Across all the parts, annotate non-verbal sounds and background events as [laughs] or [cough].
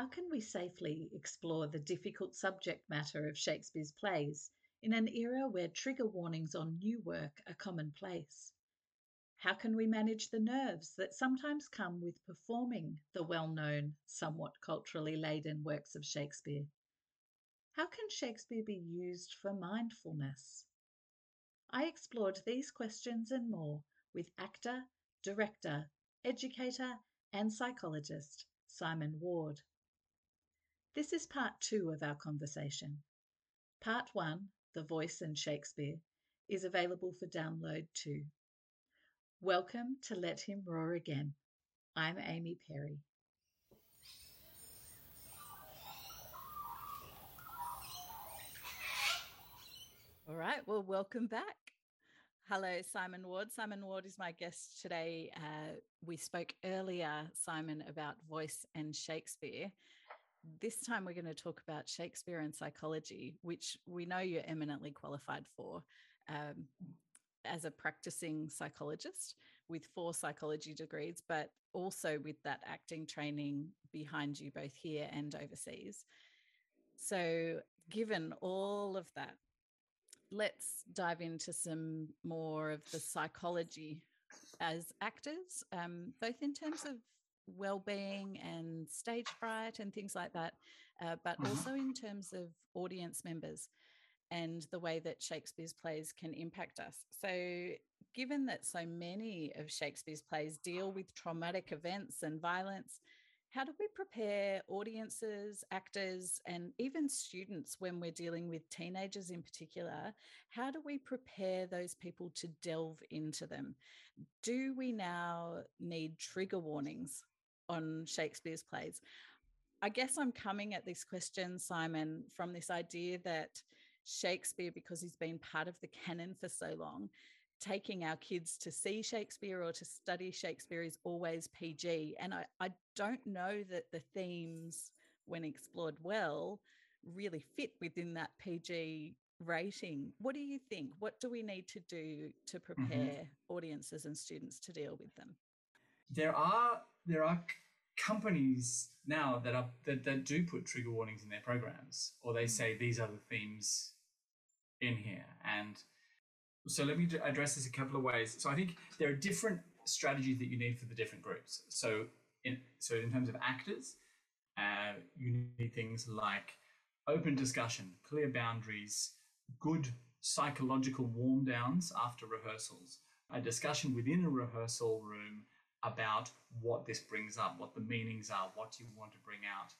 How can we safely explore the difficult subject matter of Shakespeare's plays in an era where trigger warnings on new work are commonplace? How can we manage the nerves that sometimes come with performing the well known, somewhat culturally laden works of Shakespeare? How can Shakespeare be used for mindfulness? I explored these questions and more with actor, director, educator, and psychologist Simon Ward. This is part two of our conversation. Part one, The Voice and Shakespeare, is available for download too. Welcome to Let Him Roar Again. I'm Amy Perry. All right, well, welcome back. Hello, Simon Ward. Simon Ward is my guest today. Uh, we spoke earlier, Simon, about voice and Shakespeare. This time we're going to talk about Shakespeare and psychology, which we know you're eminently qualified for um, as a practicing psychologist with four psychology degrees, but also with that acting training behind you, both here and overseas. So, given all of that, let's dive into some more of the psychology as actors, um, both in terms of well-being and stage fright and things like that uh, but mm-hmm. also in terms of audience members and the way that shakespeare's plays can impact us so given that so many of shakespeare's plays deal with traumatic events and violence how do we prepare audiences, actors, and even students when we're dealing with teenagers in particular? How do we prepare those people to delve into them? Do we now need trigger warnings on Shakespeare's plays? I guess I'm coming at this question, Simon, from this idea that Shakespeare, because he's been part of the canon for so long, taking our kids to see Shakespeare or to study Shakespeare is always PG. And I, I don't know that the themes, when explored well, really fit within that PG rating. What do you think? What do we need to do to mm-hmm. prepare mm-hmm. audiences and students to deal with them? There are there are companies now that are that, that do put trigger warnings in their programs, or they mm. say these are the themes in here, and so let me address this a couple of ways. So I think there are different strategies that you need for the different groups. So in so in terms of actors, uh, you need things like open discussion, clear boundaries, good psychological warm downs after rehearsals, a discussion within a rehearsal room about what this brings up, what the meanings are, what you want to bring out,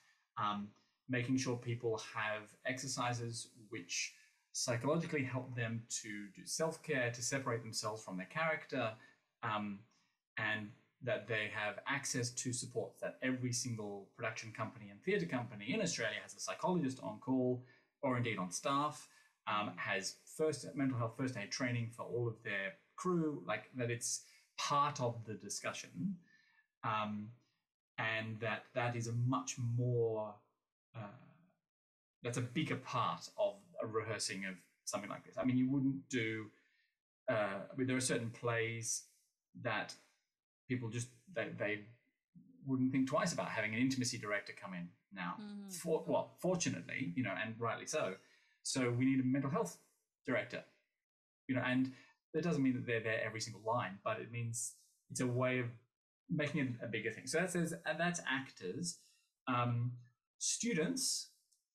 um, making sure people have exercises which psychologically help them to do self care, to separate themselves from their character, um, and that they have access to support. That every single production company and theatre company in Australia has a psychologist on call or indeed on staff, um, has first mental health first aid training for all of their crew, like that it's part of the discussion. Um, and that that is a much more uh, that's a bigger part of a rehearsing of something like this. I mean, you wouldn't do. Uh, I mean, there are certain plays that people just they, they wouldn't think twice about having an intimacy director come in now. Mm-hmm. For well, fortunately, you know, and rightly so. So we need a mental health director, you know, and that doesn't mean that they're there every single line, but it means it's a way of making it a bigger thing. So that says that's actors. Um, students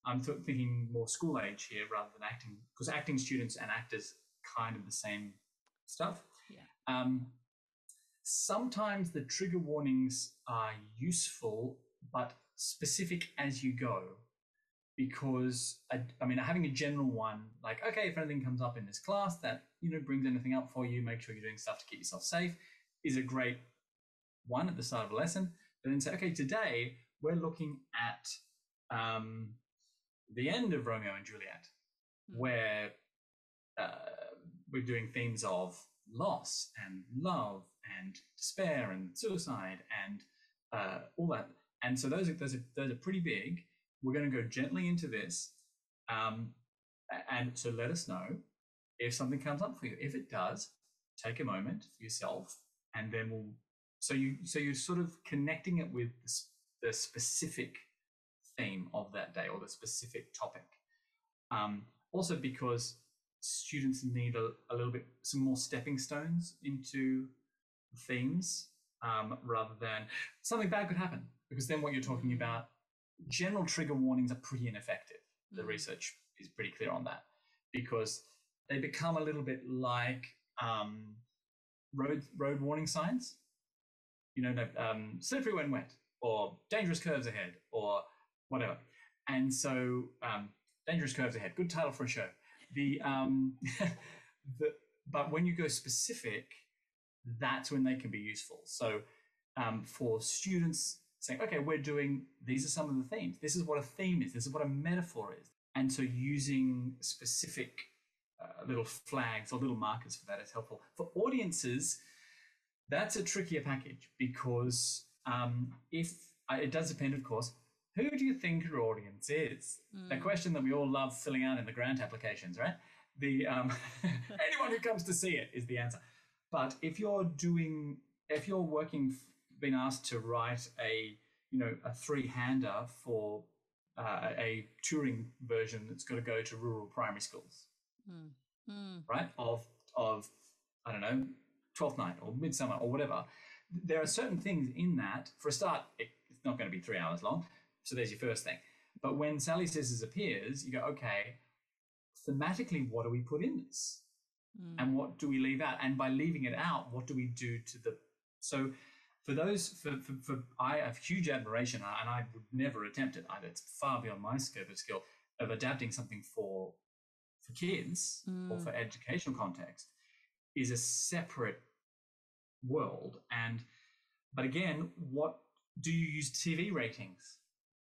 I'm th- thinking more school age here rather than acting, because acting students and actors kind of the same stuff. Yeah. Um, sometimes the trigger warnings are useful, but specific as you go. Because I, I mean, having a general one, like okay, if anything comes up in this class that you know brings anything up for you, make sure you're doing stuff to keep yourself safe, is a great one at the start of a lesson. But then say, okay, today we're looking at um, the end of Romeo and Juliet, mm. where uh, we're doing themes of loss and love and despair and suicide and uh, all that. And so those are, those are those are pretty big. We're going to go gently into this, um, and so let us know if something comes up for you. If it does, take a moment for yourself, and then we'll. So you so you're sort of connecting it with the, the specific theme of that day or the specific topic. Um, also, because students need a, a, little bit some more stepping stones into themes um, rather than something bad could happen because then what you're talking mm. about general trigger warnings are pretty ineffective. The mm. research is pretty clear on that because they become a little bit like um, road road warning signs. You know um, slippery when wet or dangerous curves ahead or whatever. And so um, dangerous curves ahead good title for a show. The um [laughs] the but when you go specific that's when they can be useful. So um, for students saying okay we're doing these are some of the themes this is what a theme is this is what a metaphor is and so using specific uh, little flags or little markers for that is helpful for audiences that's a trickier package because um, if uh, it does depend of course who do you think your audience is? Mm. The question that we all love filling out in the grant applications, right? The um, [laughs] anyone who comes to see it is the answer. But if you're doing, if you're working, being asked to write a, you know, a three-hander for uh, a touring version that's got to go to rural primary schools, mm. Mm. right? Of of I don't know, Twelfth Night or Midsummer or whatever. There are certain things in that. For a start, it, it's not going to be three hours long. So there's your first thing. But when Sally Scissors appears, you go, okay, thematically, what do we put in this? Mm. And what do we leave out? And by leaving it out, what do we do to the. So for those, for, for, for I have huge admiration, and I would never attempt it. It's far beyond my scope of skill of adapting something for for kids mm. or for educational context is a separate world. And but again, what do you use TV ratings?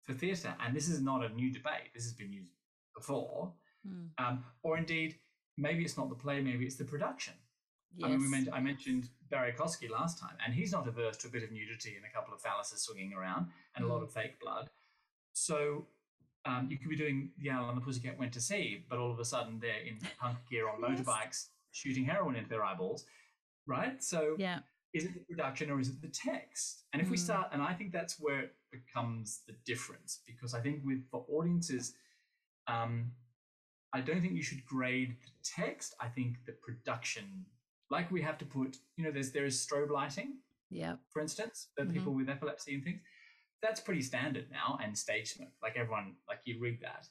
for theatre. And this is not a new debate. This has been used before. Mm. Um, or indeed, maybe it's not the play, maybe it's the production. Yes. I mean, we meant, I mentioned Barrie Kosky last time, and he's not averse to a bit of nudity and a couple of phalluses swinging around and mm. a lot hmm. of fake blood. So um, you could be doing The Owl and the Pussycat Went to Sea, but all of a sudden they're in [laughs] punk gear on motorbikes yes. shooting heroin into their eyeballs, right? So yeah is it the production or is it the text? And if mm. we start, and I think that's where it becomes the difference because I think with for audiences, um, I don't think you should grade the text. I think the production, like we have to put, you know, there's there is strobe lighting, yeah, for instance, for mm-hmm. people with epilepsy and things. That's pretty standard now, and stage smoke, like everyone, like you read that.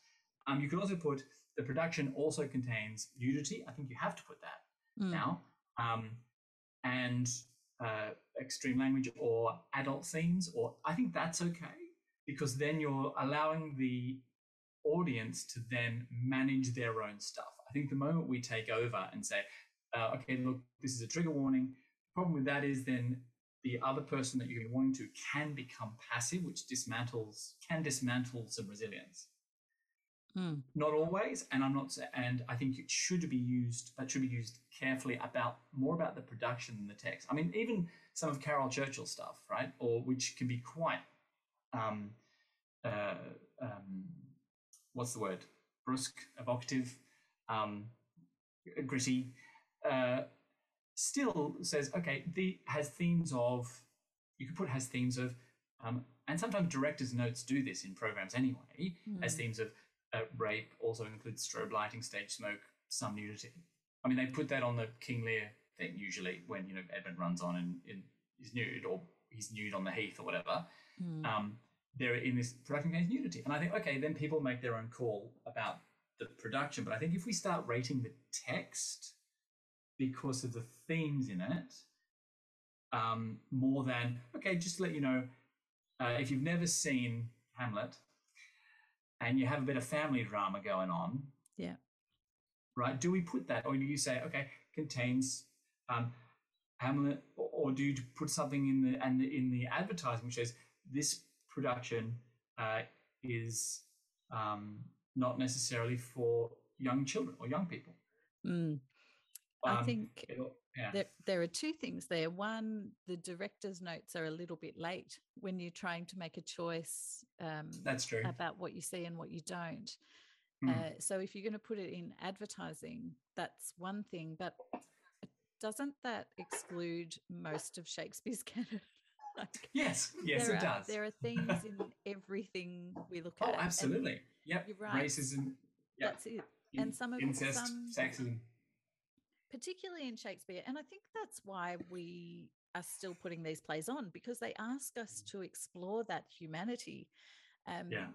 Um, you could also put the production also contains nudity. I think you have to put that mm. now. Um, and uh, extreme language or adult themes, or I think that's okay because then you're allowing the audience to then manage their own stuff. I think the moment we take over and say, uh, okay, look, this is a trigger warning, the problem with that is then the other person that you're wanting to can become passive, which dismantles, can dismantle some resilience. Mm. Not always, and I'm not, and I think it should be used. That should be used carefully about more about the production than the text. I mean, even some of Caryl Churchill stuff, right, or which can be quite, um, uh, um, what's the word, brusque, evocative, um, gritty. Uh, still says, okay, the has themes of, you could put has themes of, um, and sometimes directors' notes do this in programs anyway, mm. as themes of uh, rape also includes strobe lighting, stage smoke, some nudity. I mean, they put that on the King Lear thing usually when you know Edmund runs on and, and is nude or he's nude on the heath or whatever. Mm. Um, they're in this production case nudity, and I think okay, then people make their own call about the production. But I think if we start rating the text because of the themes in it, um, more than okay, just to let you know, uh, if you've never seen Hamlet, and you have a bit of family drama going on. Yeah. Right. Do we put that, or do you say, okay, contains um, Hamlet, or, or do you put something in the and in the advertising which says this production uh, is um, not necessarily for young children or young people? Mm. I um, think yeah. there, there are two things there. One, the director's notes are a little bit late when you're trying to make a choice. Um, That's true about what you see and what you don't. Mm. Uh, so if you're going to put it in advertising, that's one thing. But doesn't that exclude most of Shakespeare's [laughs] canon? like, Yes, yes, it are, does. There are themes in [laughs] everything we look oh, at. and absolutely. Yep. you're right. Racism. Yep. That's it. in- and some of- incest, some- sexism. Particularly in Shakespeare. And I think that's why we are still putting these plays on because they ask us to explore that humanity. Um, Yeah.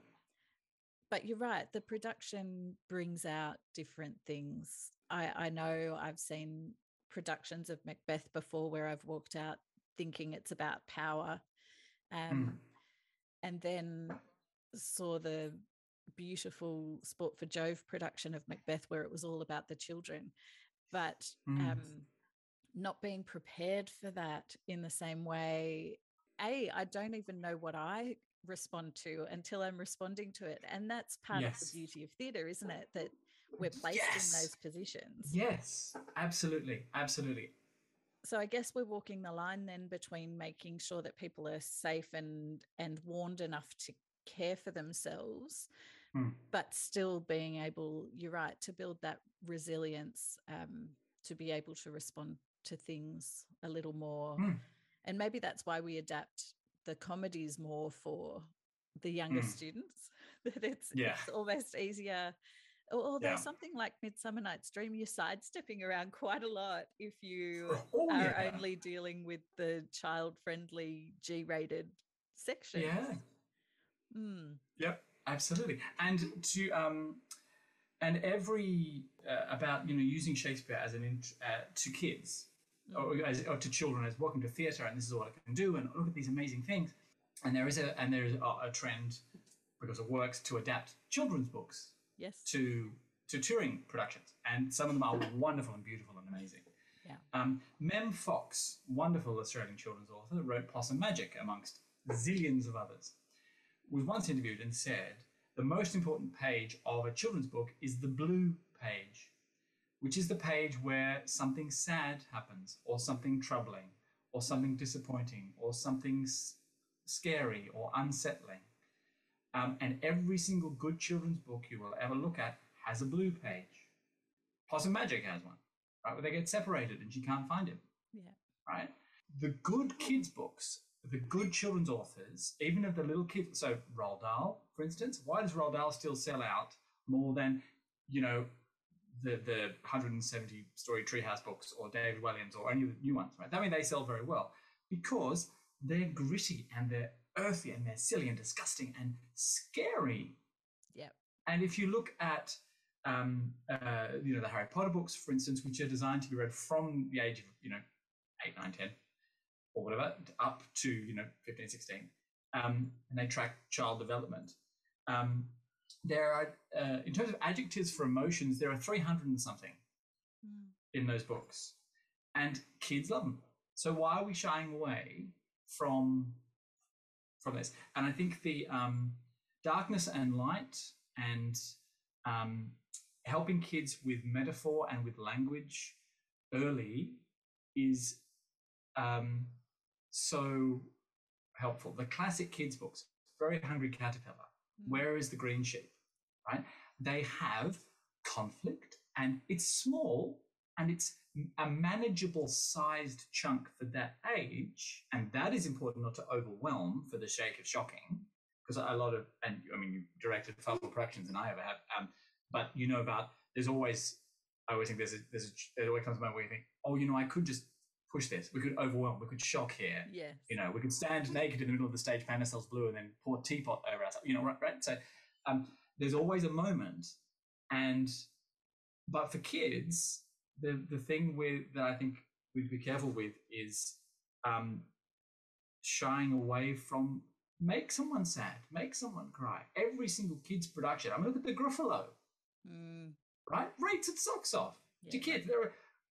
But you're right, the production brings out different things. I, I know I've seen productions of Macbeth before where I've walked out thinking it's about power. Um, And then saw the beautiful Sport for Jove production of Macbeth where it was all about the children but Mm. um, not being prepared for that in the same way. A, I don't even know what I respond to until I'm responding to it. And that's part of the beauty of theatre, isn't it? That we're placed Yes. in those positions. Yes, absolutely, absolutely. So I guess we're walking the line then between making sure that people are safe and and warned enough to care for themselves, Hmm. but still being able, you're right, to build that resilience um, to be able to respond to things a little more. Hmm. And maybe that's why we adapt the comedies more for the younger Hmm. students. [laughs] That it's Yeah. it's almost easier. Although Yeah. something like Midsummer Night's Dream, you're sidestepping around [laughs] quite a lot if you [laughs] Oh, are yeah. only dealing with the child-friendly G-rated section. Yeah. Mm, Yep, absolutely. And to um, and every uh, about you know using Shakespeare as an int- uh, to kids or, mm, as, or to children as welcome to theatre and this is what I can do and look at these amazing things. And there is a and there is a, a trend because it works to adapt children's books yes. to to touring productions, and some of them are wonderful and beautiful and amazing. Yeah. Um, Mem Fox, wonderful Australian children's author, wrote Possum Magic amongst zillions of others. Was once interviewed and said the most important page of a children's book is the blue page, which is the page where something sad happens, or something troubling, or something disappointing, or something s- scary or unsettling. Um, and every single good children's book you will ever look at has a blue page. Possum Magic has one, right, where they get separated and she can't find him, Yeah. right? The good kids' books, the good children's authors, even if the little kids, so Roald Dahl, for instance, why does Roald Dahl still sell out more than, you know, the, the 170 story Treehouse books or David Walliams or any of the new ones, right? I mean, they sell very well because they're gritty and they're earthy and they're silly and disgusting and scary. Yep. And if you look at, um, uh, you know, the Harry Potter books, for instance, which are designed to be read from the age of, you know, 8, 9, 10, or whatever, up to, you know, 15, 16, um, and they track child development. Um, there are, uh, in terms of adjectives for emotions, there are 300 and something Mm, in those books, and kids love them. So why are we shying away from from this? And I think the um, darkness and light and um, helping kids with metaphor and with language early is um, so helpful. The classic kids books, Very Hungry Caterpillar, mm, Where is the Green Sheep? Right? They have conflict and it's small and it's a manageable sized chunk for that age. And that is important not to overwhelm for the sake of shocking. Because a lot of, and I mean, you directed far more productions than I ever have, um, but you know about, there's always, I always think there's a, there's a, there always comes a moment where you think, oh, you know, I could just push this. We could overwhelm, we could shock here. Yes. You know, we could stand naked in the middle of the stage, fan ourselves blue, and then pour teapot over ourselves. You know, right? right? So um, there's always a moment, and but for kids, the the thing with that I think we'd be careful with is um, shying away from make someone sad, make someone cry. Every single kids production. I mean, look at the Gruffalo, Mm, right? Rates its socks off to yeah. kids. There are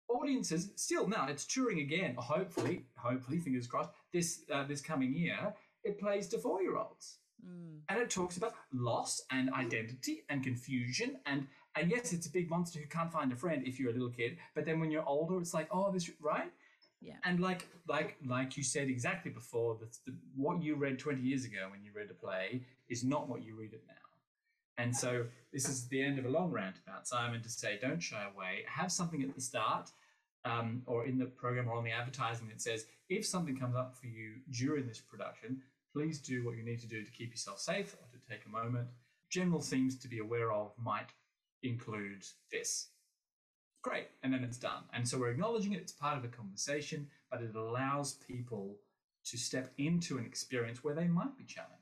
audiences still now. It's touring again. Hopefully, hopefully, fingers crossed. This uh, this coming year, it plays to four year olds, Mm, and it talks about loss and identity and confusion and and yes, it's a big monster who can't find a friend if you're a little kid. But then when you're older, it's like oh, this right. Yeah. And like like like you said exactly before, the, the, what you read 20 years ago when you read a play is not what you read it now. And so this is the end of a long rant about Simon to say, don't shy away. Have something at the start um, or in the program or on the advertising that says, if something comes up for you during this production, please do what you need to do to keep yourself safe or to take a moment. General themes to be aware of might include this. Great, and then it's done. And so we're acknowledging it, it's part of a conversation, but it allows people to step into an experience where they might be challenged.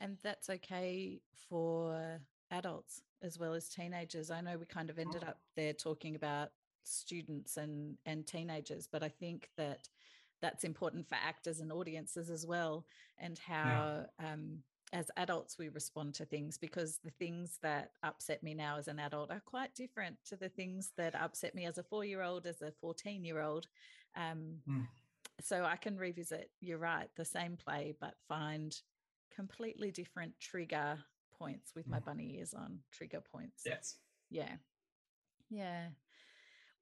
And that's okay for adults as well as teenagers. I know we kind of ended up there talking about students and and teenagers, but I think that that's important for actors and audiences as well, and how yeah. um, as adults we respond to things because the things that upset me now as an adult are quite different to the things that upset me as a four year old, as a 14 year old. Um, mm. So I can revisit, you're right, the same play, but find completely different trigger points with my bunny ears on, trigger points. Yes. Yeah. Yeah.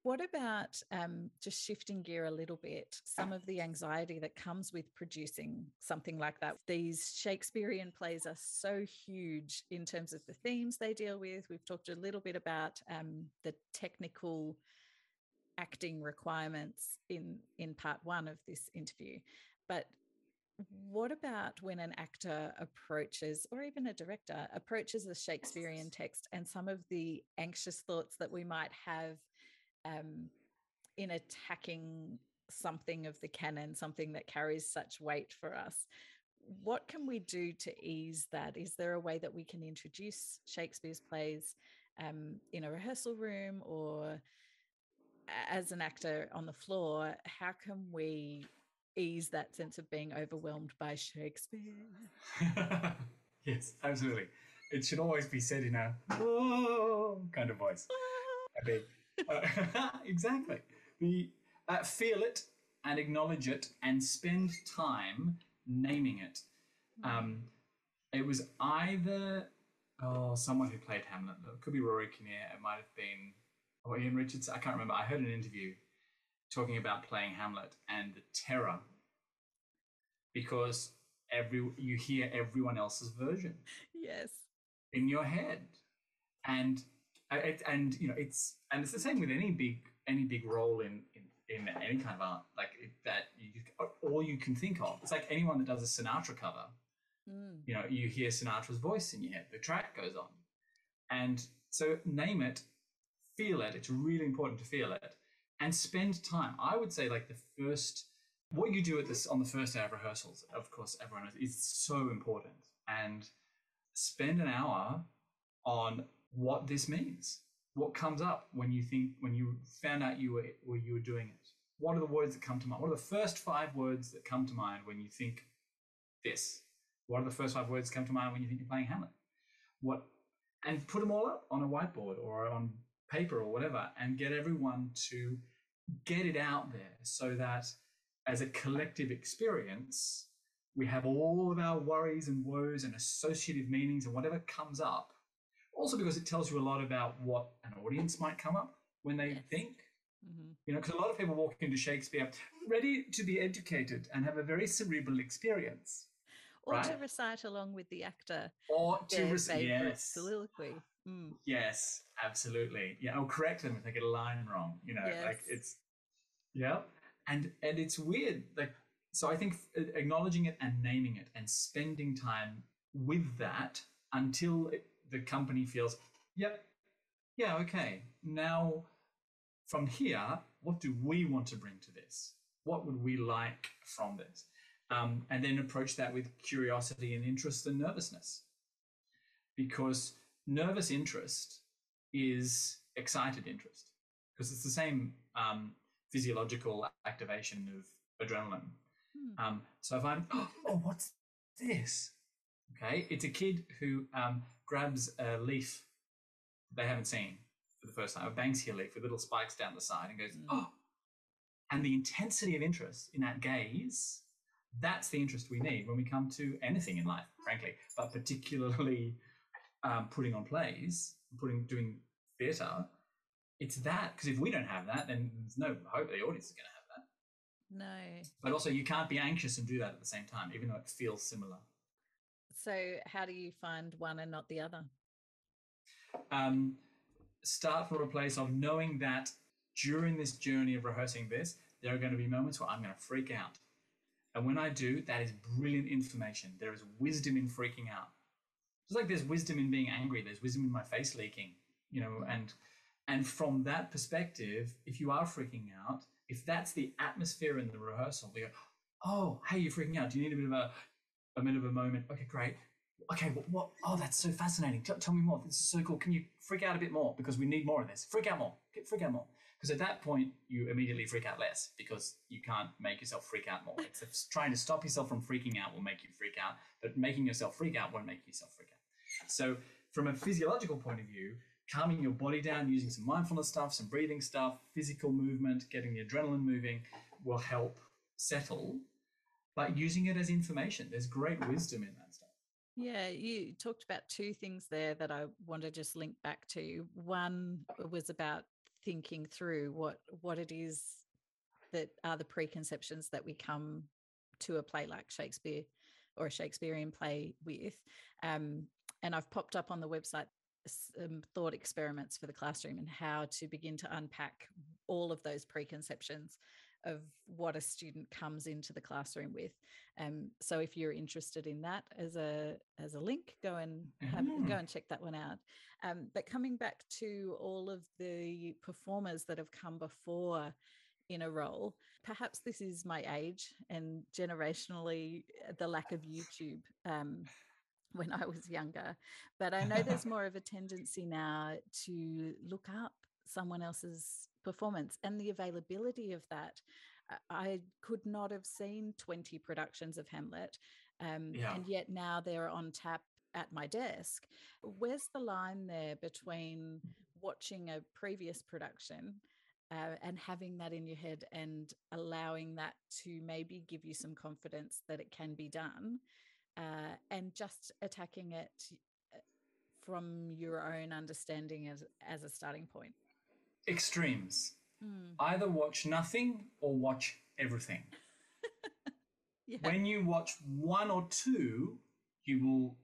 What about um, just shifting gear a little bit? Some of the anxiety that comes with producing something like that. These Shakespearean plays are so huge in terms of the themes they deal with. We've talked a little bit about um, the technical acting requirements in in part one of this interview, but what about when an actor approaches, or even a director approaches a Shakespearean text and some of the anxious thoughts that we might have um, in attacking something of the canon, something that carries such weight for us? What can we do to ease that? Is there a way that we can introduce Shakespeare's plays um, in a rehearsal room or as an actor on the floor? How can we ease that sense of being overwhelmed by Shakespeare. [laughs] yes, absolutely. It should always be said in a oh kind of voice. I think [laughs] uh, [laughs] exactly. The uh, feel it and acknowledge it and spend time naming it. Um, it was either oh someone who played Hamlet. It could be Rory Kinnear. It might have been or Ian Richards. I can't remember. I heard an interview talking about playing Hamlet and the terror because every you hear everyone else's version. Yes. In your head, and it, and you know it's and it's the same with any big any big role in in, in any kind of art like it, that you all you can think of. It's like anyone that does a Sinatra cover. Mm. You know, you hear Sinatra's voice in your head. The track goes on, and so name it, feel it. It's really important to feel it and spend time. I would say like the first what you do at this on the first day of rehearsals, of course, everyone knows, is so important. And spend an hour on what this means. What comes up when you think when you found out you were you were doing it? What are the words that come to mind? What are the first five words that come to mind when you think this? What are the first five words that come to mind when you think you're playing Hamlet? What and put them all up on a whiteboard or on paper or whatever and get everyone to get it out there so that as a collective experience, we have all of our worries and woes and associative meanings and whatever comes up. Also, because it tells you a lot about what an audience might come up when they yes. think. Mm-hmm. You know, because a lot of people walk into Shakespeare ready to be educated and have a very cerebral experience. Or right? to recite along with the actor. Or to recite, yes. soliloquy. Mm. Yes, absolutely. Yeah, or correct them if they get a line wrong. You know, yes. like it's, yeah and and it's weird like so i think acknowledging it and naming it and spending time with that until it, the company feels yep yeah okay now from here what do we want to bring to this what would we like from this um, and then approach that with curiosity and interest and nervousness because nervous interest is excited interest because it's the same um, physiological activation of adrenaline. Hmm. Um, so if I'm, oh, what's this? Okay, it's a kid who um, grabs a leaf they haven't seen for the first time, a Banksia leaf with little spikes down the side, and goes, hmm. oh. And the intensity of interest in that gaze, that's the interest we need when we come to anything in life, frankly, but particularly um, putting on plays, putting doing theatre it's that because if we don't have that, then there's no hope the audience is going to have that. No. But also, you can't be anxious and do that at the same time, even though it feels similar. So, how do you find one and not the other? Um, start from a place of knowing that during this journey of rehearsing this, there are going to be moments where I'm going to freak out. And when I do, that is brilliant information. There is wisdom in freaking out. Just like there's wisdom in being angry, there's wisdom in my face leaking, you know, mm. and and from that perspective, if you are freaking out, if that's the atmosphere in the rehearsal, they go, "Oh, hey, you're freaking out. Do you need a bit of a a bit of a moment? Okay, great. Okay, what? what oh, that's so fascinating. Tell, tell me more. This is so cool. Can you freak out a bit more because we need more of this? Freak out more. Freak out more. Because at that point, you immediately freak out less because you can't make yourself freak out more. It's trying to stop yourself from freaking out will make you freak out, but making yourself freak out won't make yourself freak out. So, from a physiological point of view, calming your body down using some mindfulness stuff, some breathing stuff, physical movement, getting the adrenaline moving will help settle. But using it as information, there's great wisdom in that stuff. Yeah, you talked about two things there that I want to just link back to. One was about thinking through what what it is that are the preconceptions that we come to a play like Shakespeare or a Shakespearean play with. Um, and I've popped up on the website some thought experiments for the classroom and how to begin to unpack all of those preconceptions of what a student comes into the classroom with. Um, so if you're interested in that as a as a link, go and have, mm. go and check that one out. Um, but coming back to all of the performers that have come before in a role, perhaps this is my age and generationally uh, the lack of YouTube. Um, when I was younger, but I know there's [laughs] more of a tendency now to look up someone else's performance and the availability of that. I could not have seen 20 productions of Hamlet, um, yeah. and yet now they're on tap at my desk. Where's the line there between watching a previous production uh, and having that in your head and allowing that to maybe give you some confidence that it can be done uh, and just attacking it uh, from your own understanding as, as a starting point? Extremes. Mm. Either watch nothing or watch everything. [laughs] yeah. When you watch one or two, you will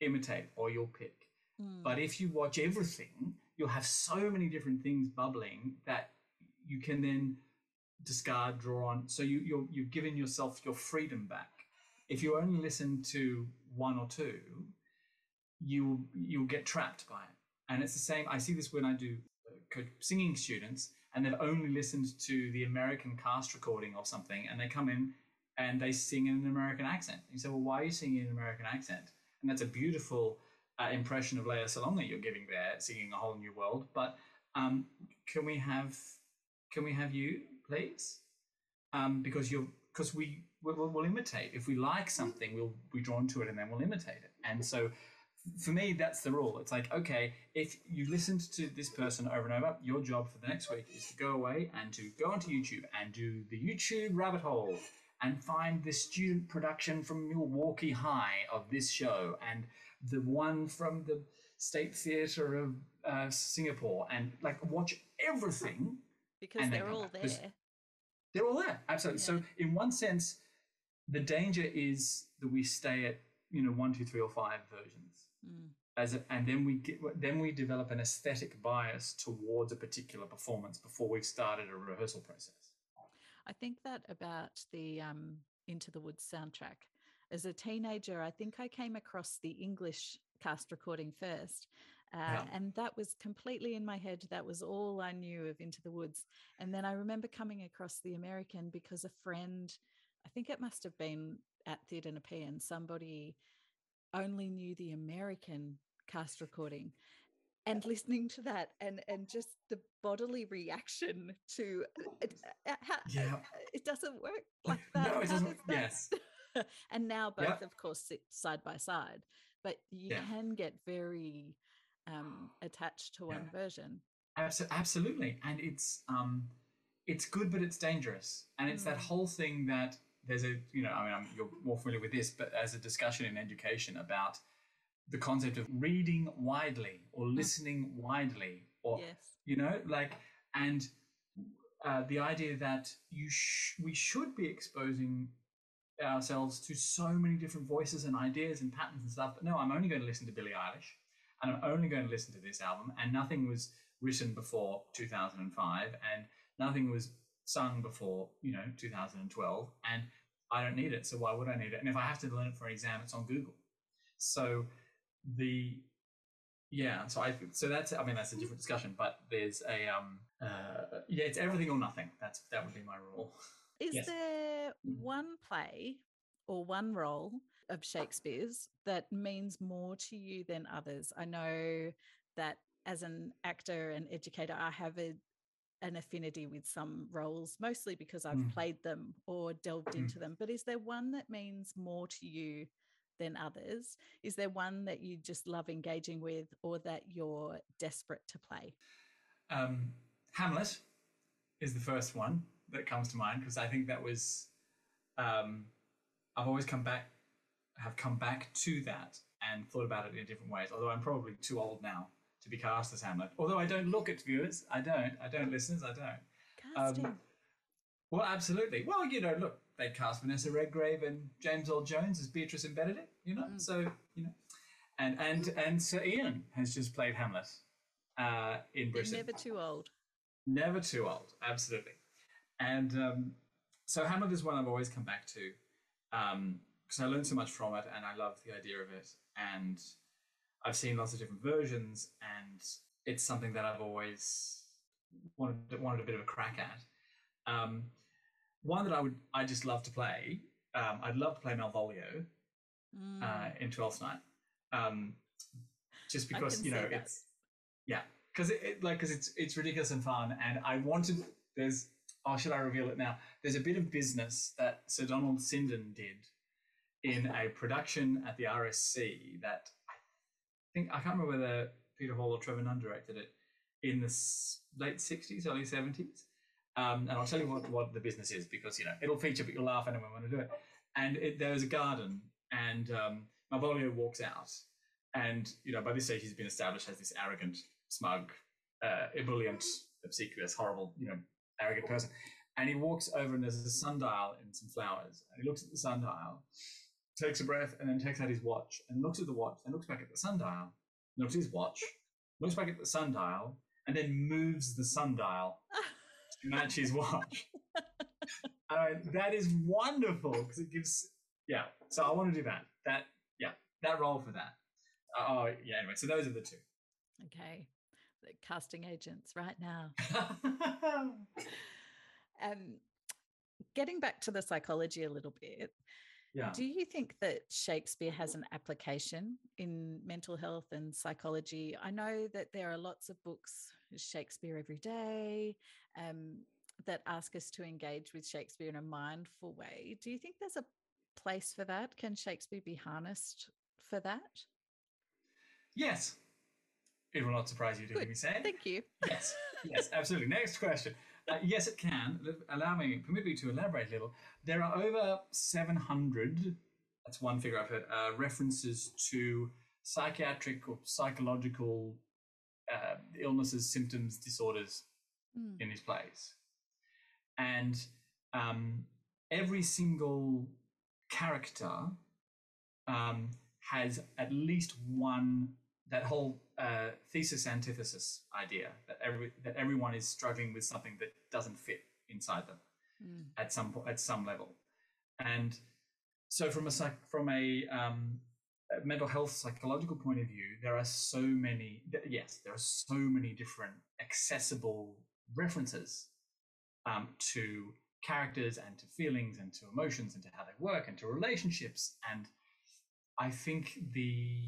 imitate or you'll pick. Mm. But if you watch everything, you'll have so many different things bubbling that you can then discard, draw on. So you, you're, you've given yourself your freedom back. If you only listen to one or two, you you'll get trapped by it. And it's the same. I see this when I do uh, singing students and they've only listened to the American cast recording or something, and they come in and they sing in an American accent. You say, well, why are you singing in an American accent? And that's a beautiful uh, impression of Lea Salonga you're giving there, singing a whole new world. But um, can we have can we have you, please? Um, because you're because we we'll, we'll, imitate. If we like something, we'll be drawn to it, and then we'll imitate it. And so for me, that's the rule. It's like, okay, if you listened to this person over and over, your job for the next week is to go away and to go onto YouTube and do the YouTube rabbit hole and find the student production from Milwaukee High of this show and the one from the State Theatre of uh, Singapore and like watch everything. Because they're all there. They're all there, absolutely. Yeah. So, in one sense, the danger is that we stay at you know one, two, three, or five versions Mm. As a, and then we get then we develop an aesthetic bias towards a particular performance before we've started a rehearsal process. I think that about the um, Into the Woods soundtrack. As a teenager, I think I came across the English cast recording first. Uh, yeah. And that was completely in my head. That was all I knew of Into the Woods. And then I remember coming across the American because a friend, I think it must have been at Theatre Nepean, somebody only knew the American cast recording and listening to that and and just the bodily reaction to it, uh, uh, how, yeah. it doesn't work [laughs] like that. No, it doesn't. Yes. [laughs] and now both, of course, sit side by side, but you yeah. can get very um, attached to one version. Absolutely, and it's um, it's good, but it's dangerous, and it's mm. that whole thing that there's a you know I mean I'm, you're more familiar with this, but as a discussion in education about the concept of reading widely or mm. listening widely, or yes. you know like and uh, the idea that you sh- we should be exposing ourselves to so many different voices and ideas and patterns and stuff. But no, I'm only going to listen to Billie Eilish, and I'm only going to listen to this album, and nothing was written before 2005, and nothing was sung before, you know, 2012, and I don't need it. So why would I need it? And if I have to learn it for an exam, it's on Google. So the yeah, so I so that's I mean that's a different discussion, but there's a um uh yeah, it's everything or nothing. That's that would be my rule. Is Yes. there Mhm. one play or one role of Shakespeare's that means more to you than others? I know that as an actor and educator, I have a, an affinity with some roles, mostly because I've Mm. played them or delved Mm. into them. But is there one that means more to you than others? Is there one that you just love engaging with or that you're desperate to play? Um, Hamlet is the first one that comes to mind because I think that was um, I've always come back have come back to that and thought about it in different ways. Although I'm probably too old now to be cast as Hamlet. Although I don't look at viewers, I don't, I don't listeners, I don't. Casting. Well, absolutely. Well, you know, look, they cast Vanessa Redgrave and James Earl Jones as Beatrice and Benedick. You know, Mm. so you know, and and and Sir Ian has just played Hamlet uh, in Britain. never too old. Never too old, absolutely. And um, so Hamlet is one I've always come back to Um, because I learned so much from it, and I love the idea of it. And I've seen lots of different versions, and it's something that I've always wanted wanted a bit of a crack at. Um, one that I would I just love to play. Um, I'd love to play Malvolio Mm. uh, in Twelfth Night, um, just because you know see that. it's yeah, because it, it like because it's it's ridiculous and fun, and I wanted there's oh should I reveal it now? There's a bit of business that Sir Donald Sinden did in a production at the RSC that think I can't remember whether Peter Hall or Trevor Nunn directed it in the late '60s, early '70s. Um, and I'll tell you what, what the business is because you know it'll feature, but you'll laugh anyway when I do it. And it, there's a garden, and um, Malvolio walks out, and you know by this stage he's been established as this arrogant, smug, uh, ebullient, obsequious, horrible, you know, arrogant person. And he walks over, and there's a sundial and some flowers, and he looks at the sundial, takes a breath, and then takes out his watch and looks at the watch, and looks back at the sundial, looks at his watch, looks back at the sundial, and then moves the sundial [laughs] to match his watch. Uh, that is wonderful because it gives, yeah. So I want to do that. That, yeah, that role for that. Uh, oh, yeah. Anyway, so those are the two. Okay. The casting agents right now. [laughs] Um, getting back to the psychology a little bit, yeah. do you think that Shakespeare has an application in mental health and psychology? I know that there are lots of books, Shakespeare Every Day, um, that ask us to engage with Shakespeare in a mindful way. Do you think there's a place for that? Can Shakespeare be harnessed for that? Yes. It will not surprise you to hear me say. Thank you. Yes, yes, absolutely. Next question. Uh, yes, it can. Allow me, permit me to elaborate a little. There are over 700, that's one figure I've heard, uh, references to psychiatric or psychological uh, illnesses, symptoms, disorders Mm, in his plays. And um, every single character um, has at least one that whole uh, thesis antithesis idea that every that everyone is struggling with something that doesn't fit inside them mm, at some at some level, and so from a psych, from a, um, a mental health psychological point of view, there are so many. Yes, there are so many different accessible references um, to characters and to feelings and to emotions and to how they work and to relationships and I think the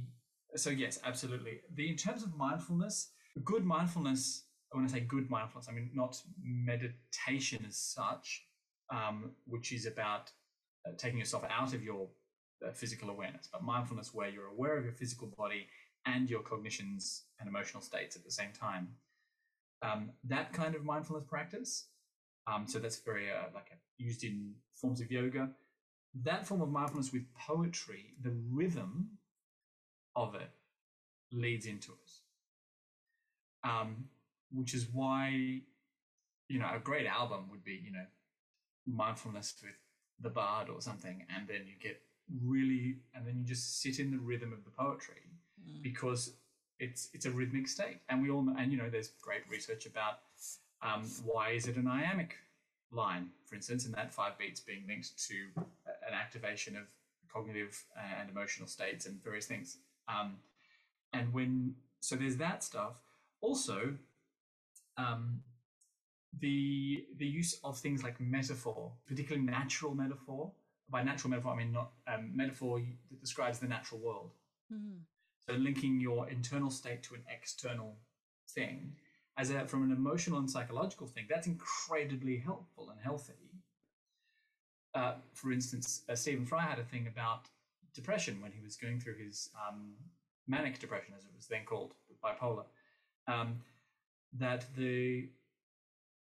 so yes, absolutely. The in terms of mindfulness, good mindfulness. When I say good mindfulness, I mean not meditation as such, um, which is about uh, taking yourself out of your uh, physical awareness, but mindfulness where you're aware of your physical body and your cognitions and emotional states at the same time. Um, that kind of mindfulness practice. Um, so that's very uh, like uh, used in forms of yoga. That form of mindfulness with poetry, the rhythm of it leads into it. Um, which is why, you know, a great album would be, you know, mindfulness with the bard or something, and then you get really, and then you just sit in the rhythm of the poetry mm. because it's it's a rhythmic state, and we all know, and you know, there's great research about um, why is it an iambic line, for instance, and that five beats being linked to an activation of cognitive and emotional states and various things. Um, and when so there's that stuff. Also, um, the the use of things like metaphor, particularly natural metaphor. By natural metaphor, I mean not um, metaphor that describes the natural world. Mm-hmm. So linking your internal state to an external thing, as a from an emotional and psychological thing, that's incredibly helpful and healthy. Uh, for instance, uh, Stephen Fry had a thing about depression when he was going through his um, manic depression, as it was then called, bipolar. Um, that the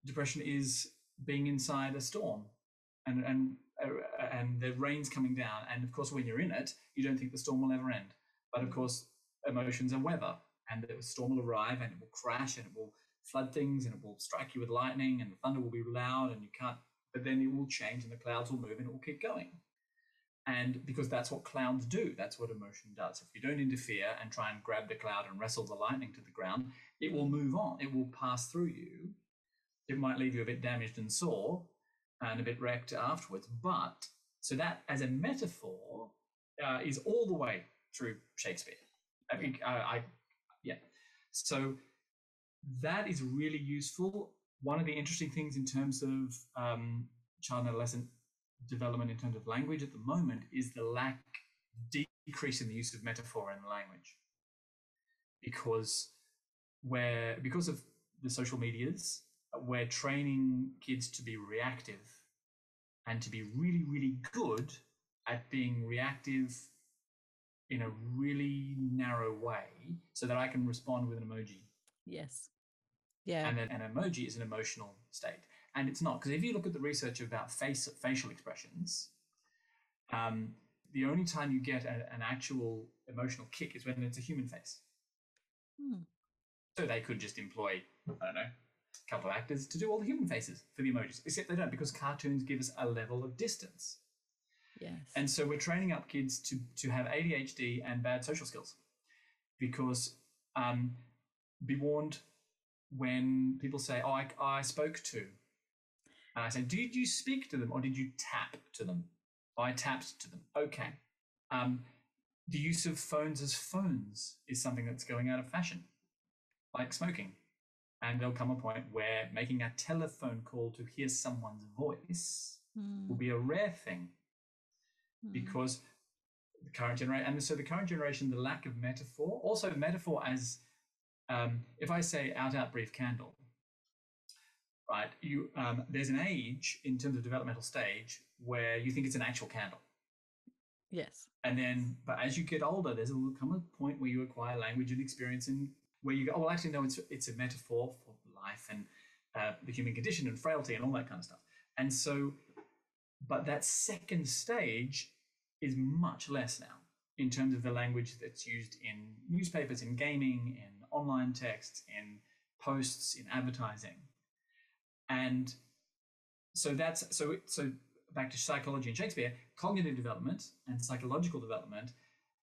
depression is being inside a storm, and and uh, and the rain's coming down, and of course, when you're in it, you don't think the storm will ever end. But of course, emotions are weather, and the storm will arrive, and it will crash, and it will flood things, and it will strike you with lightning, and the thunder will be loud, and you can't. But then it will change, and the clouds will move, and it will keep going. And because that's what clouds do, that's what emotion does. If you don't interfere and try and grab the cloud and wrestle the lightning to the ground, it will move on. It will pass through you. It might leave you a bit damaged and sore and a bit wrecked afterwards. But so that as a metaphor uh, is all the way through Shakespeare. I think uh, I, yeah. So that is really useful. One of the interesting things in terms of um, child and adolescent development in terms of language at the moment is the lack, decrease in the use of metaphor in language. Because where because of the social medias, we're training kids to be reactive and to be really, really good at being reactive in a really narrow way so that I can respond with an emoji. Yes. Yeah. And then an emoji is an emotional state. And it's not, because if you look at the research about face facial expressions, um, the only time you get a, an actual emotional kick is when it's a human face. Hmm. So they could just employ, I don't know, a couple of actors to do all the human faces for the emojis, except they don't because cartoons give us a level of distance. Yes. And so we're training up kids to, to have ADHD and bad social skills because um, be warned when people say, Oh, I, I spoke to. And I say, Did you speak to them or did you tap to them? I tapped to them. Okay. Um, the use of phones as phones is something that's going out of fashion, like smoking. And there'll come a point where making a telephone call to hear someone's voice Hmm. will be a rare thing Hmm. because the current generation, and so the current generation, the lack of metaphor, also metaphor as um, if I say out, out, brief candle, right? You um, there's an age in terms of developmental stage where you think it's an actual candle. Yes. And then, but as you get older, there's a will come a point where you acquire language and experience, and where you go, oh, well, actually, no, it's it's a metaphor for life and uh, the human condition and frailty and all that kind of stuff. And so, but that second stage is much less now in terms of the language that's used in newspapers, in gaming, in online texts, in posts, in advertising, and so that's so so back to psychology and Shakespeare, cognitive development and psychological development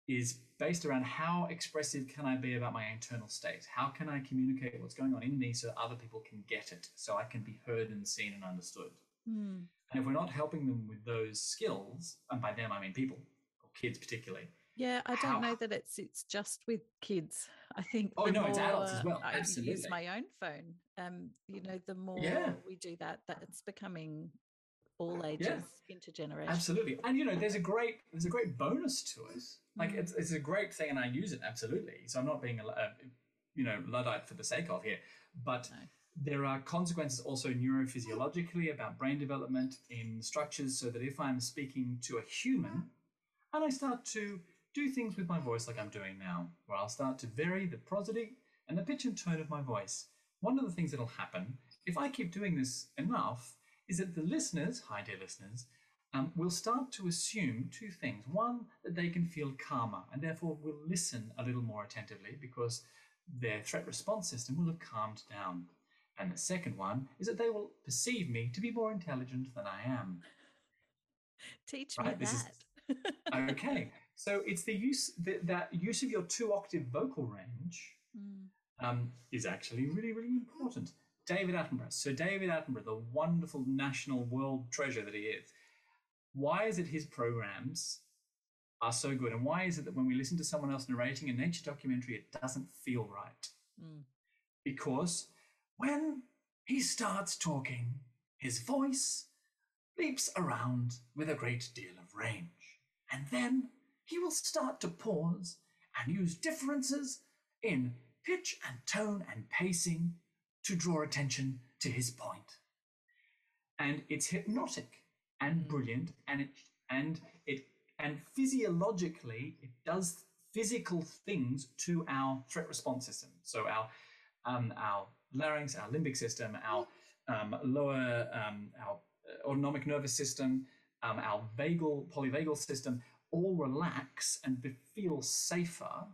is based around how expressive can I be about my internal state? How can I communicate what's going on in me so other people can get it, so I can be heard and seen and understood? Hmm. And if we're not helping them with those skills, and by them I mean people or kids particularly, Yeah, I don't know that it's it's just with kids. I think Oh, no, it's adults as more well, I use my own phone. Um, you know, the more Yeah. we do that, that it's becoming all ages, intergenerational. Absolutely, and you know, there's a great there's a great bonus to it. Like Mm. it's it's a great thing, and I use it absolutely. So I'm not being a, a you know luddite for the sake of here, but No. there are consequences also neurophysiologically about brain development in structures. So that if I'm speaking to a human, and I start to do things with my voice like I'm doing now, where I'll start to vary the prosody and the pitch and tone of my voice. One of the things that'll happen if I keep doing this enough is that the listeners, hi dear listeners, um, will start to assume two things. One, that they can feel calmer and therefore will listen a little more attentively because their threat response system will have calmed down. And the second one is that they will perceive me to be more intelligent than I am. Teach Right, me this is- that. [laughs] Okay, so it's the use that, that use of your two octave vocal range Mm. um, is actually really, really important. David Attenborough. So David Attenborough, the wonderful national world treasure that he is. Why is it his programs are so good? And why is it that when we listen to someone else narrating a nature documentary, it doesn't feel right? Mm. Because when he starts talking, his voice leaps around with a great deal of range. And then he will start to pause and use differences in pitch and tone and pacing to draw attention to his point. And it's hypnotic and brilliant and it and it and physiologically it does physical things to our threat response system. So our um, our larynx, our limbic system, our um, lower um, our autonomic nervous system, um, our vagal polyvagal system all relax and feel safer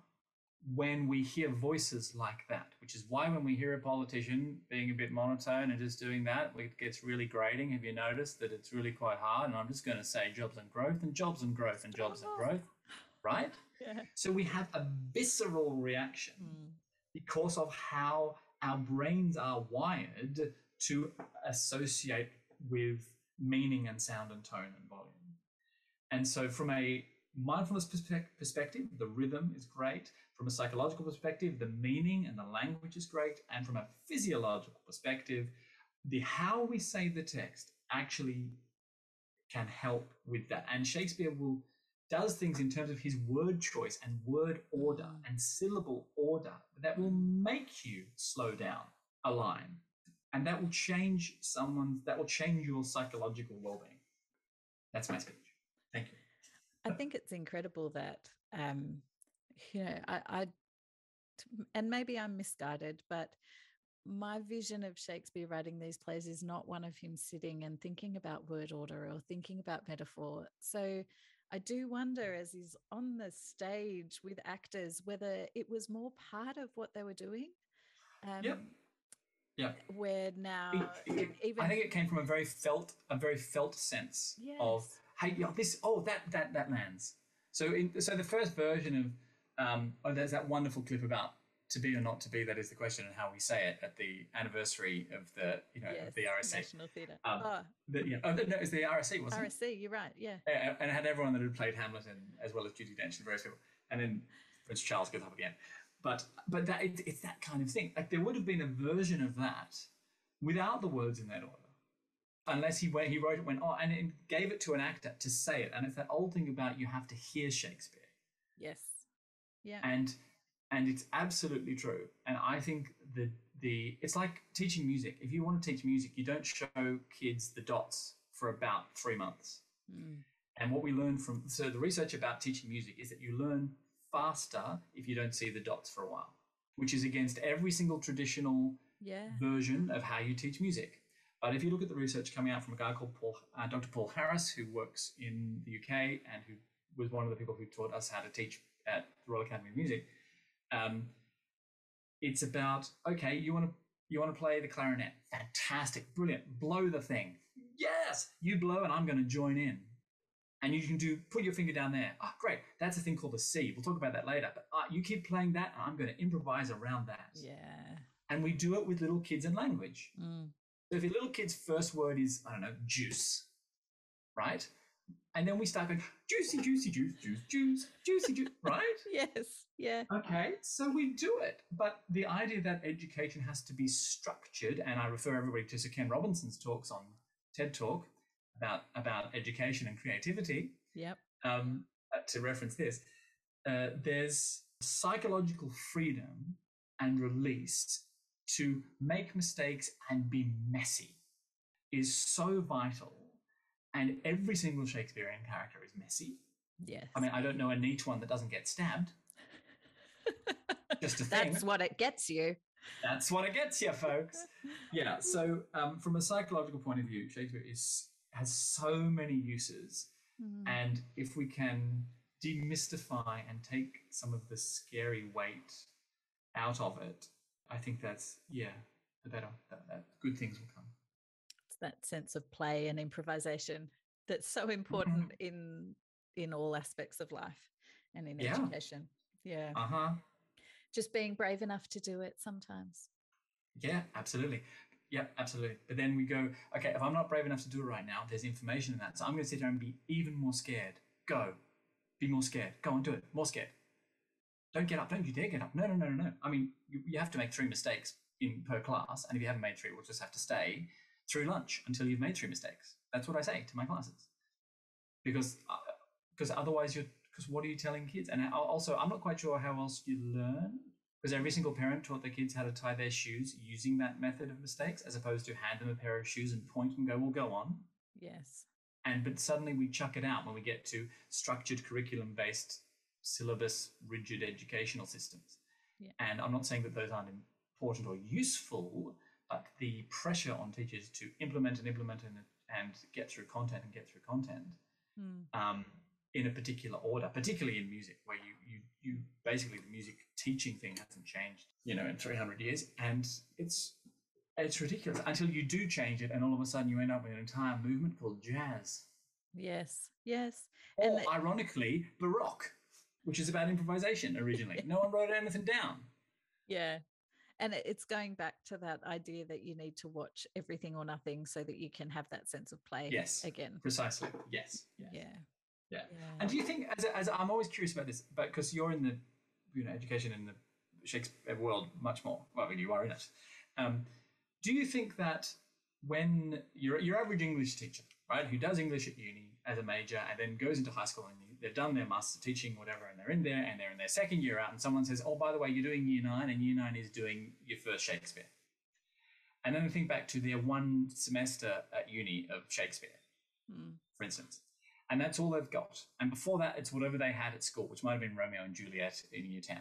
when we hear voices like that, which is why when we hear a politician being a bit monotone and just doing that, it gets really grating. Have you noticed that it's really quite hard? And I'm just going to say jobs and growth and jobs and growth and jobs and growth, right? [laughs] Yeah. So we have a visceral reaction Mm. because of how our brains are wired to associate with meaning and sound and tone and volume. And so, from a mindfulness perspective, the rhythm is great. From a psychological perspective, the meaning and the language is great. And from a physiological perspective, the how we say the text actually can help with that. And Shakespeare will does things in terms of his word choice and word order Mm. and syllable order that will make you slow down a line and that will change someone's that will change your psychological well-being that's my speech thank you I think it's incredible that, um, you know, I and maybe I'm misguided, but my vision of Shakespeare writing these plays is not one of him sitting and thinking about word order or thinking about metaphor. So I do wonder as he's on the stage with actors whether it was more part of what they were doing. Um, Yep. Yep. Where now, It- it- even i think it came from a very felt a very felt sense of Yes. Hey yeah, this oh that that that lands so in so the first version of um oh there's that wonderful clip about to be or not to be that is the question and how we say it at the anniversary of the you know of the yes, RSC National Theatre. Um, oh, the, yeah oh no it's the RSC wasn't it RSC, you're right. Yeah. Uh, and it had everyone that had played Hamlet and as well as Judi Dench and various people. And then Prince Charles goes up again. But but that it, it's that kind of thing. Like there would have been a version of that without the words in that order, unless he went he wrote it went oh and it gave it to an actor to say it. And it's that old thing about you have to hear Shakespeare, Yes. Yeah. and and it's absolutely true. And I think the the it's like teaching music. If you want to teach music, you don't show kids the dots for about three months. Mm. And what we learn from so the research about teaching music is that you learn faster if you don't see the dots for a while, which is against every single traditional Yeah. version of how you teach music. But if you look at the research coming out from a guy called Paul, uh, Dr. Paul Harris, who works in the UK and who was one of the people who taught us how to teach at the Royal Academy of Music, um, it's about okay, you want to you want to play the clarinet, fantastic, brilliant, blow the thing, yes, you blow, and I'm going to join in, and you can do put your finger down there. Oh, great, that's a thing called a C. We'll talk about that later. But uh, you keep playing that, and I'm going to improvise around that. Yeah. And we do it with little kids and language. Mm. So if your little kid's first word is, I don't know, juice, right? And then we start going, juicy, juicy, juice, juice, juice, juicy, juice, [laughs] right? Yes. Yeah. Okay, so we do it. But the idea that education has to be structured, and I refer everybody to Sir Ken Robinson's talks on TED Talk about, about education and creativity, Yep. um, uh, to reference this, uh, there's psychological freedom and release to make mistakes and be messy is so vital. And every single Shakespearean character is messy. Yes. I mean, I don't know a neat one that doesn't get stabbed. Just a [laughs] thing. That's what it gets you. That's what it gets you, folks. Yeah. [laughs] So, um, from a psychological point of view, Shakespeare is has so many uses, Mm. and if we can demystify and take some of the scary weight out of it, I think that's yeah, the better that, that good things will come. It's that sense of play and improvisation that's so important in in all aspects of life and in Yeah. education. Yeah. Uh huh. Just being brave enough to do it sometimes. Yeah, absolutely. Yeah, absolutely. But then we go, okay, if I'm not brave enough to do it right now, there's information in that. So I'm going to sit there and be even more scared. Go. Be more scared. Go and do it. More scared. Don't get up. Don't you dare get up. No, no, no, no, no. I mean, you, you have to make three mistakes in per class. And if you haven't made three, we'll just have to stay through lunch until you've made three mistakes. That's what I say to my classes. Because, uh, because otherwise you're, because what are you telling kids? And also, I'm not quite sure how else you learn because every single parent taught their kids how to tie their shoes using that method of mistakes as opposed to hand them a pair of shoes and point and go well go on yes and but suddenly we chuck it out when we get to structured curriculum based syllabus rigid educational systems yeah. and i'm not saying that those aren't important or useful but the pressure on teachers to implement and implement and, and get through content and get through content mm. um, in a particular order, particularly in music, where you you you basically the music teaching thing hasn't changed, you know, in 300 years, and it's it's ridiculous until you do change it, and all of a sudden you end up with an entire movement called jazz. Yes, yes, or and the- ironically, baroque, which is about improvisation originally. [laughs] no one wrote anything down. Yeah, and it's going back to that idea that you need to watch everything or nothing so that you can have that sense of play yes again precisely yes, yes. yeah yeah. yeah. And do you think, as, as I'm always curious about this, but because you're in the you know education in the Shakespeare world much more, well, I mean, you are in it. Um, do you think that when your your average English teacher, right, who does English at uni as a major and then goes into high school and they've done their master teaching, whatever, and they're in there and they're in their second year out, and someone says, "Oh, by the way, you're doing year nine, and year nine is doing your first Shakespeare," and then I think back to their one semester at uni of Shakespeare, mm. for instance, and that's all they've got. And before that, it's whatever they had at school, which might have been Romeo and Juliet in year 10.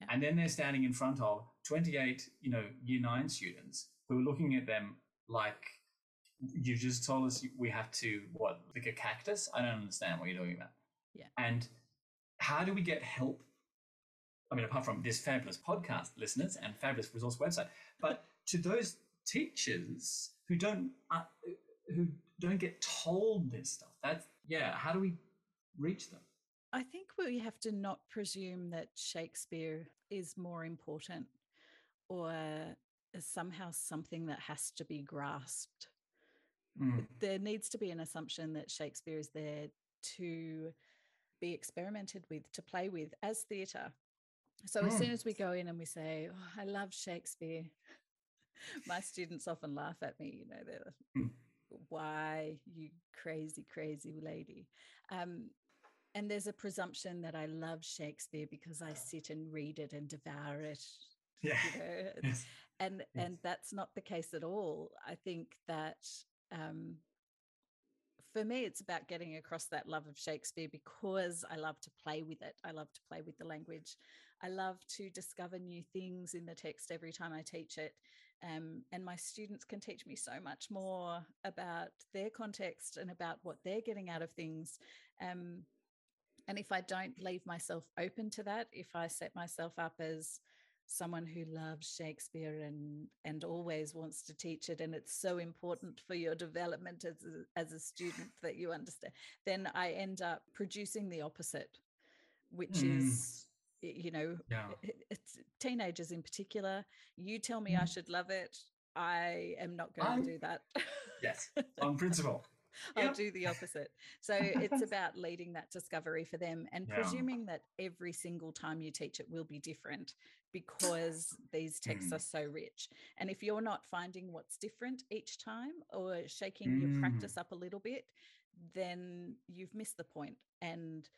Yeah. And then they're standing in front of 28, you know, year nine students who are looking at them like, you just told us we have to, what, like a cactus? I don't understand what you're talking about. Yeah. And how do we get help? I mean, apart from this fabulous podcast listeners and fabulous resource website, but to those teachers who don't, uh, who don't get told this stuff. That's yeah. How do we reach them? I think we have to not presume that Shakespeare is more important or is somehow something that has to be grasped. Mm. There needs to be an assumption that Shakespeare is there to be experimented with, to play with as theatre. So mm. as soon mm. as we go in and we say, oh, I love Shakespeare, [laughs] my students often laugh at me, you know, they're mm why you crazy crazy lady um, and there's a presumption that i love shakespeare because i sit and read it and devour it yeah you know? [laughs] yes. and yes. and that's not the case at all i think that um, for me it's about getting across that love of shakespeare because i love to play with it. I love to play with the language. I love to discover new things in the text every time i teach it. Um, and my students can teach me so much more about their context and about what they're getting out of things. Um, and if I don't leave myself open to that, if I set myself up as someone who loves Shakespeare and and always wants to teach it, and it's so important for your development as a, as a student that you understand, then I end up producing the opposite, which mm. is you know yeah. it's teenagers in particular you tell me i mm. should love it i am not going I'm, to do that yes [laughs] on principle [laughs] i'll yep. do the opposite so it's [laughs] about leading that discovery for them and yeah. presuming that every single time you teach it will be different because these texts mm. are so rich and if you're not finding what's different each time or shaking mm. your practice up a little bit then you've missed the point and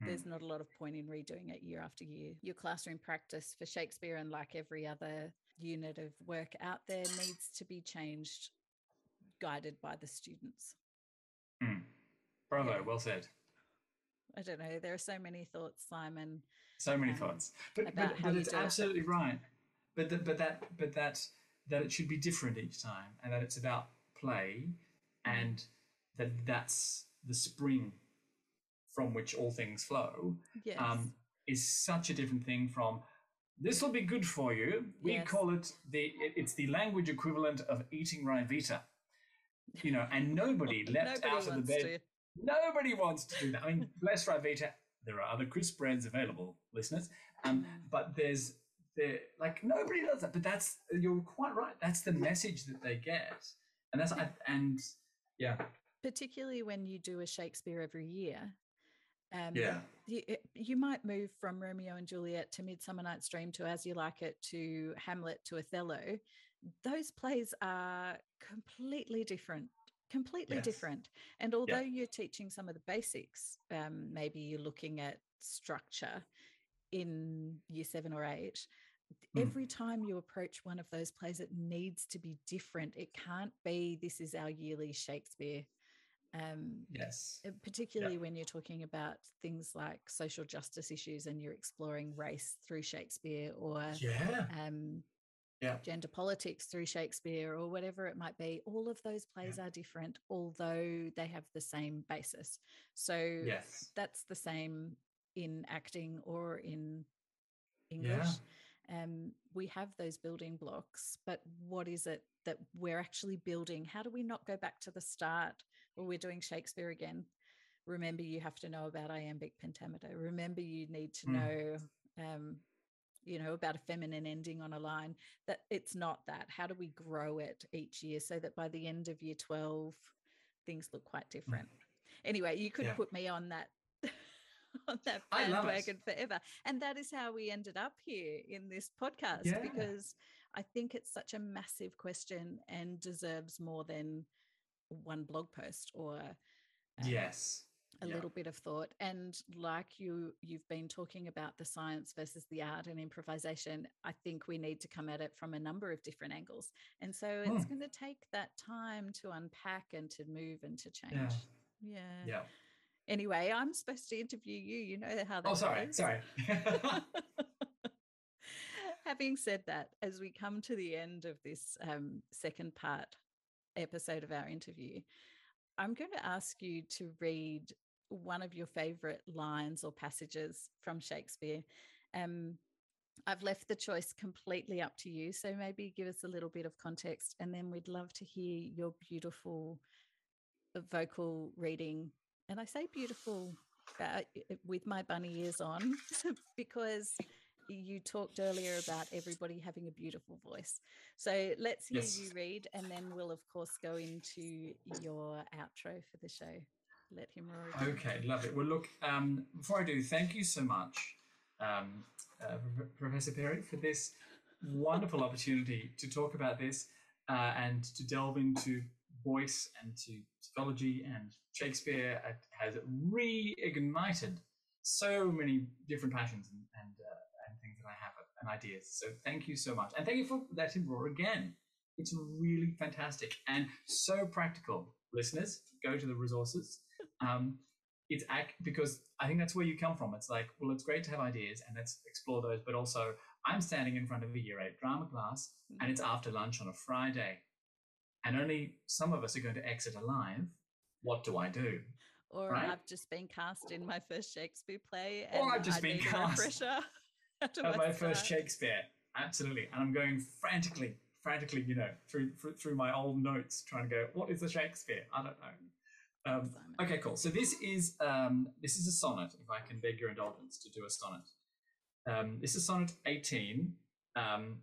there's hmm. not a lot of point in redoing it year after year. Your classroom practice for Shakespeare and like every other unit of work out there needs to be changed, guided by the students. Mm. Bravo, yeah. well said. I don't know. There are so many thoughts, Simon. So many um, thoughts, but but, but it's absolutely it. right. But the, but that but that that it should be different each time, and that it's about play, mm. and that that's the spring from which all things flow yes. um, is such a different thing from this will be good for you. We yes. call it the it's the language equivalent of eating Ryvita. You know, and nobody [laughs] leapt nobody out of the bed. To. Nobody wants to do that. I mean, bless Ryvita. There are other crisp brands available, listeners. Um, mm. but there's they're like nobody does that, but that's you're quite right. That's the message that they get, and that's I- [laughs] and yeah, particularly when you do a Shakespeare every year. Um, yeah, you, it- you might move from Romeo and Juliet to Midsummer Night's Dream to As You Like It to Hamlet to Othello. Those plays are completely different, completely Yes. different. And although you're teaching some of the basics, um, maybe you're looking at structure in year seven or eight. Mm. Every time you approach one of those plays, it needs to be different. It can't be this is our yearly Shakespeare. Um, yes, uh, particularly when you're talking about things like social justice issues and you're exploring race through Shakespeare or yeah, um, Yeah. gender politics through Shakespeare or whatever it might be. All of those plays are different, although they have the same basis. So yes, that's the same in acting or in English. Um, we have those building blocks, but what is it that we're actually building? How do we not go back to the start? Well, we're doing Shakespeare again. Remember, you have to know about iambic pentameter. Remember, you need to Mm. know, um, you know, about a feminine ending on a line. That it's not that. How do we grow it each year so that by the end of year twelve, things look quite different? Anyway, you could Mm. Yeah. put me on that. [laughs] on that I love it. bandwagon forever. And that is how we ended up here in this podcast Yeah. because I think it's such a massive question and deserves more than one blog post or um, yes, a Yeah. little bit of thought. And like you, you've been talking about the science versus the art and improvisation. I think we need to come at it from a number of different angles. And so it's Mm. going to take that time to unpack and to move and to change. Yeah. Yeah. yeah. Anyway, I'm supposed to interview you. You know how that Oh, sorry, goes. sorry. [laughs] Having said that, as we come to the end of this um, second part episode of our interview, I'm going to ask you to read one of your favorite lines or passages from Shakespeare. Um, I've left the choice completely up to you. So maybe give us a little bit of context, and then we'd love to hear your beautiful vocal reading. And I say beautiful uh, with my bunny ears on [laughs] because you talked earlier about everybody having a beautiful voice. So let's hear Yes. you read, and then we'll, of course, go into your outro for the show. Let him roar. Okay, love it. Well, look, um, before I do, thank you so much, um, uh, Professor Perry, for this wonderful opportunity to talk about this uh, and to delve into voice and to psychology and Shakespeare. Has reignited so many different passions and, and, uh, and things that I have and ideas. So thank you so much. And thank you for letting roar again. It's really fantastic and so practical. Listeners, go to the resources. Um, it's ac- because I think that's where you come from. It's like, well, it's great to have ideas and let's explore those, but also I'm standing in front of a year eight drama class and it's after lunch on a Friday, and only some of us are going to exit alive. What do I do? Or right? I've just been cast in my first Shakespeare play. Or I've just I been cast At [laughs] my first? Shakespeare, absolutely, and I'm going frantically, frantically, you know, through through, through my old notes, trying to go, what is a Shakespeare? I don't know. Um, Okay, cool. So this is um, this is a sonnet. If I can beg your indulgence to do a sonnet, um, this is sonnet eighteen, um,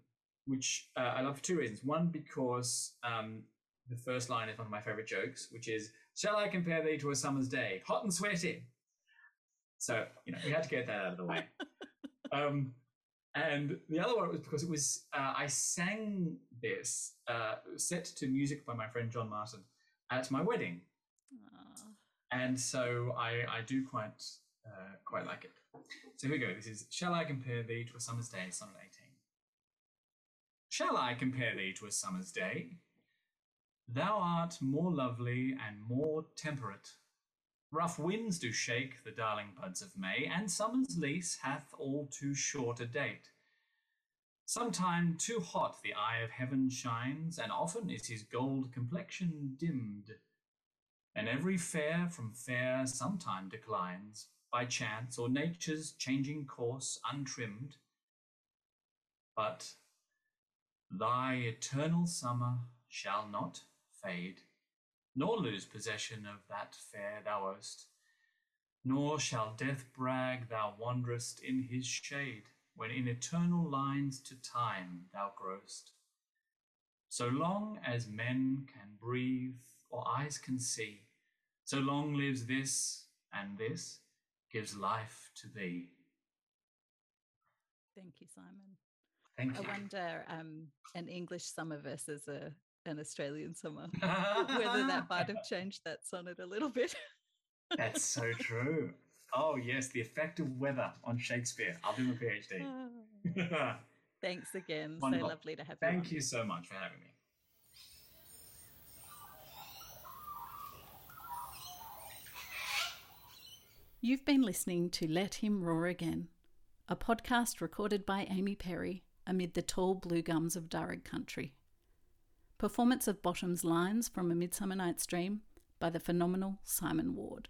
which uh, I love for two reasons. One, because um, the first line is one of my favorite jokes, which is "Shall I compare thee to a summer's day, hot and sweaty?" So you know we had to get that out of the way. [laughs] um, and the other one was because it was uh, I sang this uh, set to music by my friend John Martin at my wedding. And so I, I do quite uh, quite like it. So here we go. This is Shall I compare thee to a summer's day, sonnet 18. Shall I compare thee to a summer's day? Thou art more lovely and more temperate. Rough winds do shake the darling buds of May, and summer's lease hath all too short a date. Sometime too hot the eye of heaven shines, and often is his gold complexion dimmed and every fair from fair sometime declines by chance or nature's changing course untrimmed. But thy eternal summer shall not fade, nor lose possession of that fair thou owest, nor shall death brag thou wanderest in his shade. when in eternal lines to time thou growest. So long as men can breathe or eyes can see, so long lives this, and this gives life to thee. Thank you, Simon. Thank you. I wonder um, an English summer versus a an Australian summer, [laughs] whether that [laughs] might have changed that sonnet a little bit. That's so true. Oh, yes, the effect of weather on Shakespeare. I'll do my PhD. [laughs] Thanks again. Wonderful. So lovely to have you. Thank on. you so much for having me. You've been listening to Let Him Roar Again, a podcast recorded by Amy Perry amid the tall blue gums of Darug country. Performance of Bottom's lines from A Midsummer Night's Dream by the phenomenal Simon Ward.